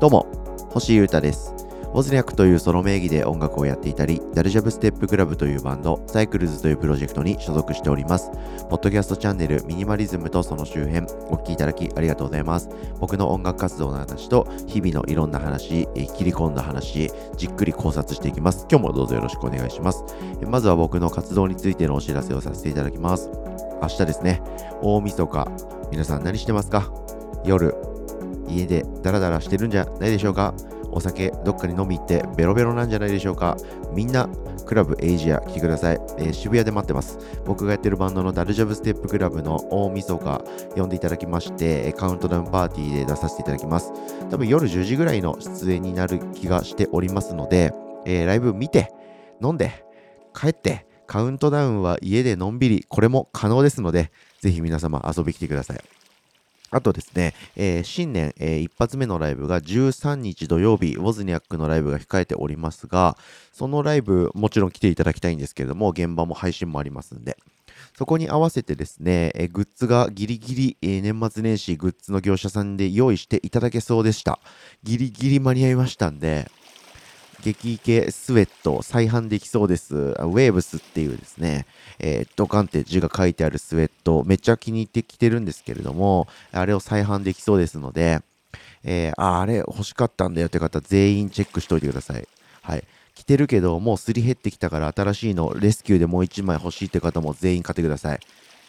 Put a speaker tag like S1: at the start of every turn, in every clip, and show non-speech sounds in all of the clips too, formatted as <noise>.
S1: どうも、星優太です。ウォズニャックというソロ名義で音楽をやっていたり、ダルジャブステップクラブというバンド、サイクルズというプロジェクトに所属しております。ポッドキャストチャンネルミニマリズムとその周辺、お聴きいただきありがとうございます。僕の音楽活動の話と、日々のいろんな話、切り込んだ話、じっくり考察していきます。今日もどうぞよろしくお願いします。まずは僕の活動についてのお知らせをさせていただきます。明日ですね、大晦日、皆さん何してますか？夜、家でダラダラしてるんじゃないでしょうか。お酒どっかに飲み行ってベロベロなんじゃないでしょうか。みんなクラブエイジア来てください、えー、渋谷で待ってます。僕がやってるバンドのダルジャブステップクラブの大晦日呼んでいただきましてカウントダウンパーティーで出させていただきます。多分夜10時ぐらいの出演になる気がしておりますので、えー、ライブ見て飲んで帰ってカウントダウンは家でのんびりこれも可能ですのでぜひ皆様遊び来てください。あとですね、えー、新年、えー、一発目のライブが13日土曜日、ウォズニャックのライブが控えておりますが、そのライブ、もちろん来ていただきたいんですけれども、現場も配信もありますんで、そこに合わせてですね、えー、グッズがギリギリ、えー、年末年始グッズの業者さんで用意していただけそうでした。ギリギリ間に合いましたんで、激イケスウェット再販できそうです。ウェーブスっていうですね、えー、ドカンって字が書いてあるスウェット、めっちゃ気に入ってきてるんですけれども、あれを再販できそうですので、えー、あ、あれ欲しかったんだよって方、全員チェックしといてください。はい。着てるけど、もうすり減ってきたから新しいの、レスキューでもう1枚欲しいって方も全員買ってください。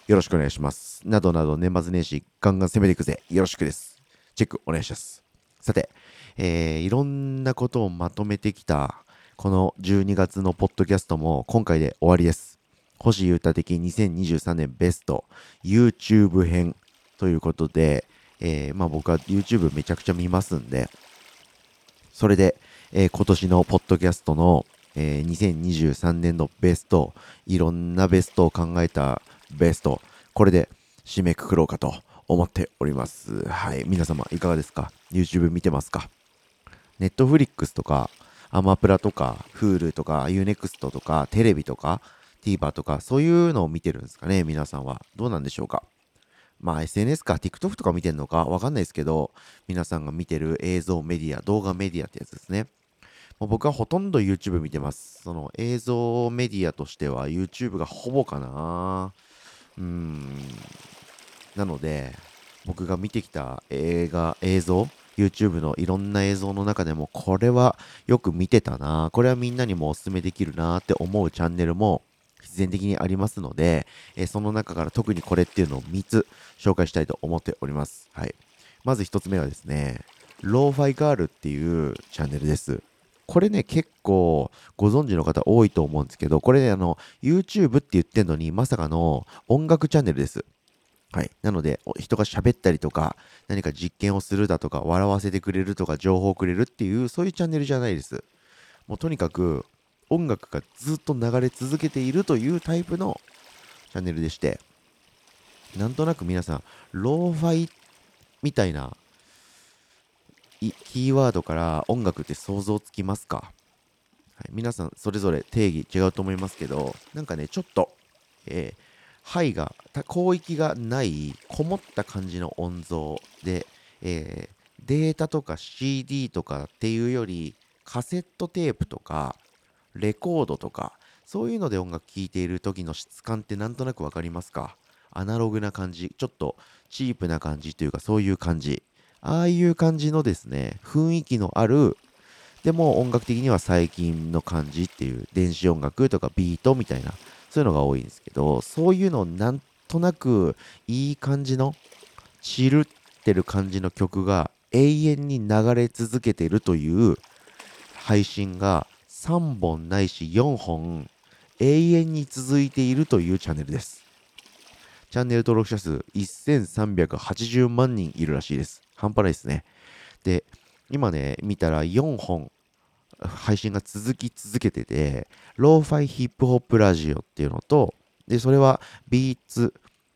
S1: よろしくお願いします。などなど年末年始ガンガン攻めていくぜ。よろしくです。チェックお願いします。さて、えー、いろんなことをまとめてきた、この12月のポッドキャストも今回で終わりです。星優太的2023年ベスト YouTube 編ということで、えー、まあ僕は YouTube めちゃくちゃ見ますんで、それで、えー、今年のポッドキャストの、えー、2023年のベスト、いろんなベストを考えたベスト、これで締めくくろうかと思っております。はい。皆様いかがですか ?YouTube 見てますか？ネットフリックスとか、アマプラとか、Hulu とか、Unext とか、テレビとか、TVer とか、そういうのを見てるんですかね、皆さんは。どうなんでしょうか？まあ SNS か TikTok とか見てるのかわかんないですけど、皆さんが見てる映像メディア、動画メディアってやつですね。もう僕はほとんど YouTube 見てます。その映像メディアとしては YouTube がほぼかな。うーん。なので、僕が見てきた映画、映像、YouTube のいろんな映像の中でも、これはよく見てたな、これはみんなにもお勧めできるなって思うチャンネルも必然的にありますので、えその中から特にこれっていうのを3つ紹介したいと思っております。はい。まず1つ目はですね、ローファイガールっていうチャンネルです。これね、結構ご存知の方多いと思うんですけど、これね、あの、YouTube って言ってんのに、まさかの音楽チャンネルです。はい。なので、人が喋ったりとか、何か実験をするだとか、笑わせてくれるとか、情報をくれるっていう、そういうチャンネルじゃないです。もうとにかく、音楽がずっと流れ続けているというタイプのチャンネルでして、なんとなく皆さん、ローファイみたいなキーワードから音楽って想像つきますか、はい、皆さんそれぞれ定義違うと思いますけど、なんかね、ちょっと、えー範囲が、広域がないこもった感じの音像で、えー、データとか CD とかっていうよりカセットテープとかレコードとかそういうので音楽聴いている時の質感ってなんとなくわかりますか？アナログな感じ、ちょっとチープな感じというかそういう感じ。ああいう感じのですね、雰囲気のある、でも音楽的には最近の感じっていう電子音楽とかビートみたいなそういうのが多いんですけど、そういうのをなんとなくいい感じの、チルってる感じの曲が永遠に流れ続けてるという配信が3本ないし4本永遠に続いているというチャンネルです。チャンネル登録者数1380万人いるらしいです。半端ないですね。で、今ね、見たら4本配信が続き続けてて、ローファイヒップホップラジオっていうのと、で、それは Beats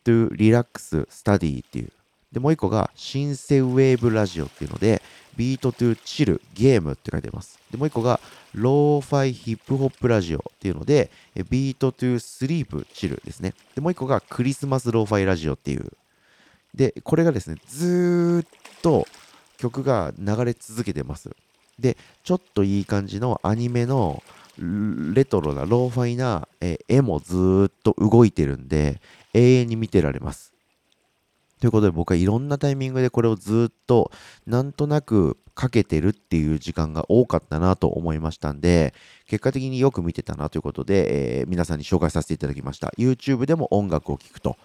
S1: to Relax Study っていう。で、もう一個がシンセウェーブラジオっていうので、ビートトゥチルゲームって書いてます。で、もう一個がローファイヒップホップラジオっていうので、ビートトゥスリープチルですね。で、もう一個がクリスマスローファイラジオっていう。で、これがですね、ずーっと曲が流れ続けてます。で、ちょっといい感じのアニメのレトロなローファイなえ絵もずっと動いてるんで、永遠に見てられます。ということで僕はいろんなタイミングでこれをずっとなんとなくかけてるっていう時間が多かったなと思いましたんで、結果的によく見てたなということで、えー、皆さんに紹介させていただきました。YouTube でも音楽を聴くと。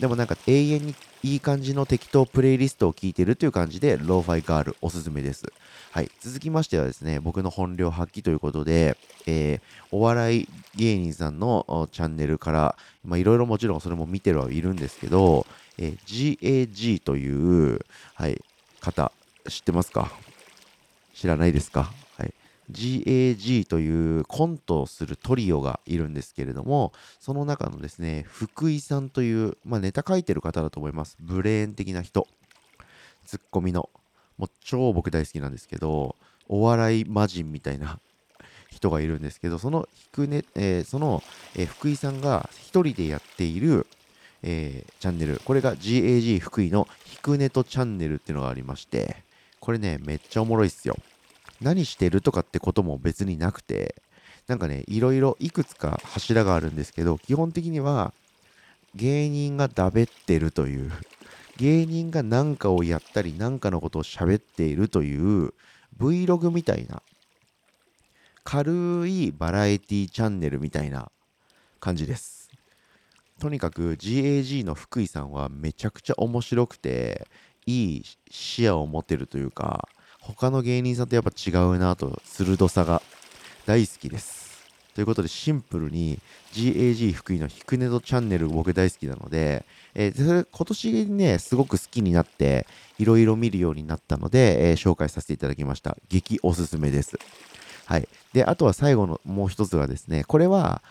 S1: でもなんか永遠にいい感じの適当プレイリストを聴いてるという感じで、ローファイガールおすすめです。はい。続きましてはですね、僕の本領発揮ということで、えー、お笑い芸人さんのチャンネルから、まあいろいろもちろんそれも見てるはいるんですけど、えー、GAG という、はい、方、知ってますか？知らないですか？GAG というコントをするトリオがいるんですけれども、その中のですね、福井さんという、まあ、ネタ書いてる方だと思います。ブレーン的な人。ツッコミの。もう超僕大好きなんですけど、お笑い魔人みたいな人がいるんですけど、そのひくね、えー、その、えー、福井さんが一人でやっている、えー、チャンネル。これが GAG 福井のひくねとチャンネルっていうのがありまして、これね、めっちゃおもろいっすよ。何してるとかってことも別になくて、なんかね、いろいろいくつか柱があるんですけど、基本的には芸人がだべってるという、芸人が何かをやったり何かのことを喋っているという Vlog みたいな、軽いバラエティチャンネルみたいな感じです。とにかく GAG の福井さんはめちゃくちゃ面白くて、いい視野を持てるというか、他の芸人さんとやっぱ違うなと、鋭さが大好きです。ということでシンプルに GAG 福井のヒクネドチャンネル僕大好きなので、えー、それ今年ね、すごく好きになって、いろいろ見るようになったので、えー、紹介させていただきました。激おすすめです。はい。で、あとは最後のもう一つがですね、これは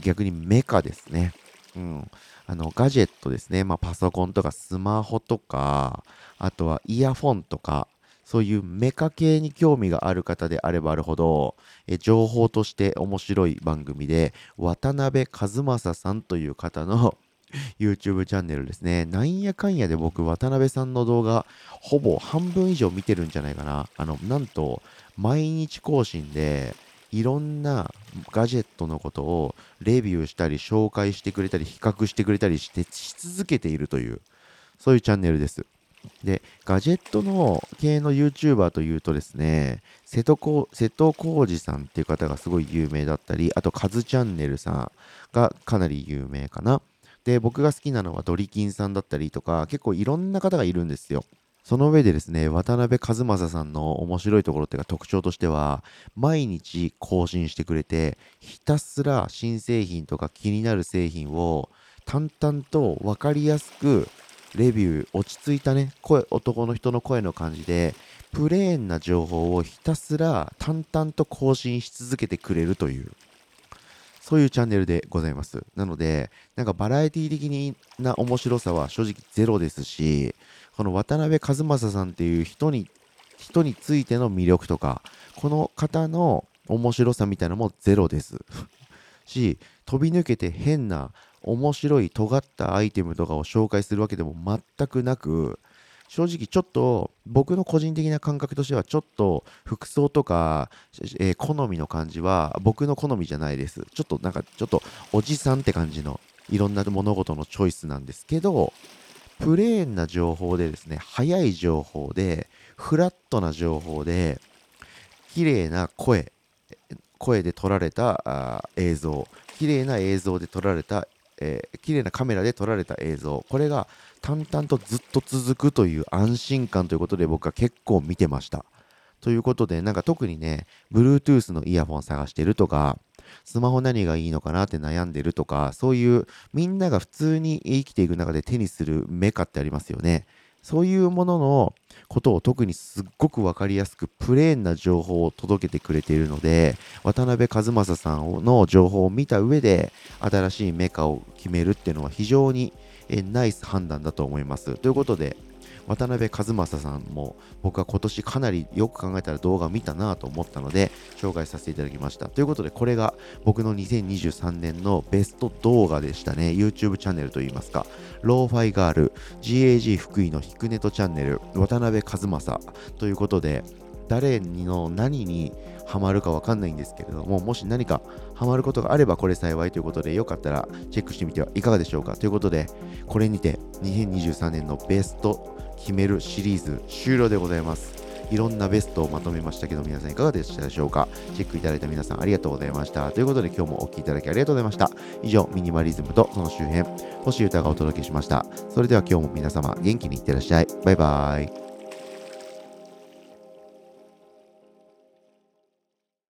S1: 逆にメカですね。うん。あの、ガジェットですね。まあ、パソコンとかスマホとか、あとはイヤフォンとか、そういうメカ系に興味がある方であればあるほど、え情報として面白い番組で、渡辺和正さんという方の <laughs> YouTube チャンネルですね。なんやかんやで僕、渡辺さんの動画、ほぼ半分以上見てるんじゃないかな。あの、なんと、毎日更新で、いろんなガジェットのことをレビューしたり紹介してくれたり比較してくれたりしてし続けているというそういうチャンネルです。で、ガジェットの系の YouTuber というとですね、瀬戸こ瀬戸康史さんっていう方がすごい有名だったり、あとカズチャンネルさんがかなり有名かな。で、僕が好きなのはドリキンさんだったりとか、結構いろんな方がいるんですよ。その上でですね、渡辺和正さんの面白いところっていうか特徴としては、毎日更新してくれて、ひたすら新製品とか気になる製品を淡々と分かりやすくレビュー、落ち着いたね、声、男の人の声の感じで、プレーンな情報をひたすら淡々と更新し続けてくれるという、そういうチャンネルでございます。なので、なんかバラエティ的な面白さは正直ゼロですし、この渡辺和正さんっていう人に、人についての魅力とか、この方の面白さみたいなのもゼロです。<laughs> し、飛び抜けて変な面白い尖ったアイテムとかを紹介するわけでも全くなく、正直ちょっと僕の個人的な感覚としてはちょっと服装とか、えー、好みの感じは僕の好みじゃないです。ちょっとなんかちょっとおじさんって感じのいろんな物事のチョイスなんですけど、プレーンな情報でですね、早い情報で、フラットな情報で、綺麗な声、声で撮られた映像、綺麗な映像で撮られた、えー、綺麗なカメラで撮られた映像、これが淡々とずっと続くという安心感ということで僕は結構見てました。ということで、なんか特にね、Bluetooth のイヤホン探してるとか、スマホ何がいいのかなって悩んでるとか、そういうみんなが普通に生きていく中で手にするメカってありますよね。そういうもののことを特にすっごく分かりやすくプレーンな情報を届けてくれているので渡辺和正さんの情報を見た上で新しいメカを決めるっていうのは非常にナイス判断だと思います。ということで渡辺和正さんも僕は今年かなりよく考えたら動画を見たなと思ったので紹介させていただきました。ということでこれが僕の2023年のベスト動画でしたね。YouTube チャンネルといいますか。ローファイガール GAG 福井のヒクネトチャンネル渡辺和正ということで誰にの何にハマるかわかんないんですけれども、もし何かハマることがあればこれ幸いということで、よかったらチェックしてみてはいかがでしょうか。ということで、これにて2023年のベスト決めるシリーズ終了でございます。いろんなベストをまとめましたけど、皆さんいかがでしたでしょうか？チェックいただいた皆さんありがとうございました。ということで今日もお聴きいただきありがとうございました。以上、ミニマリズムとその周辺、星歌がお届けしました。それでは今日も皆様元気にいってらっしゃい。バイバーイ。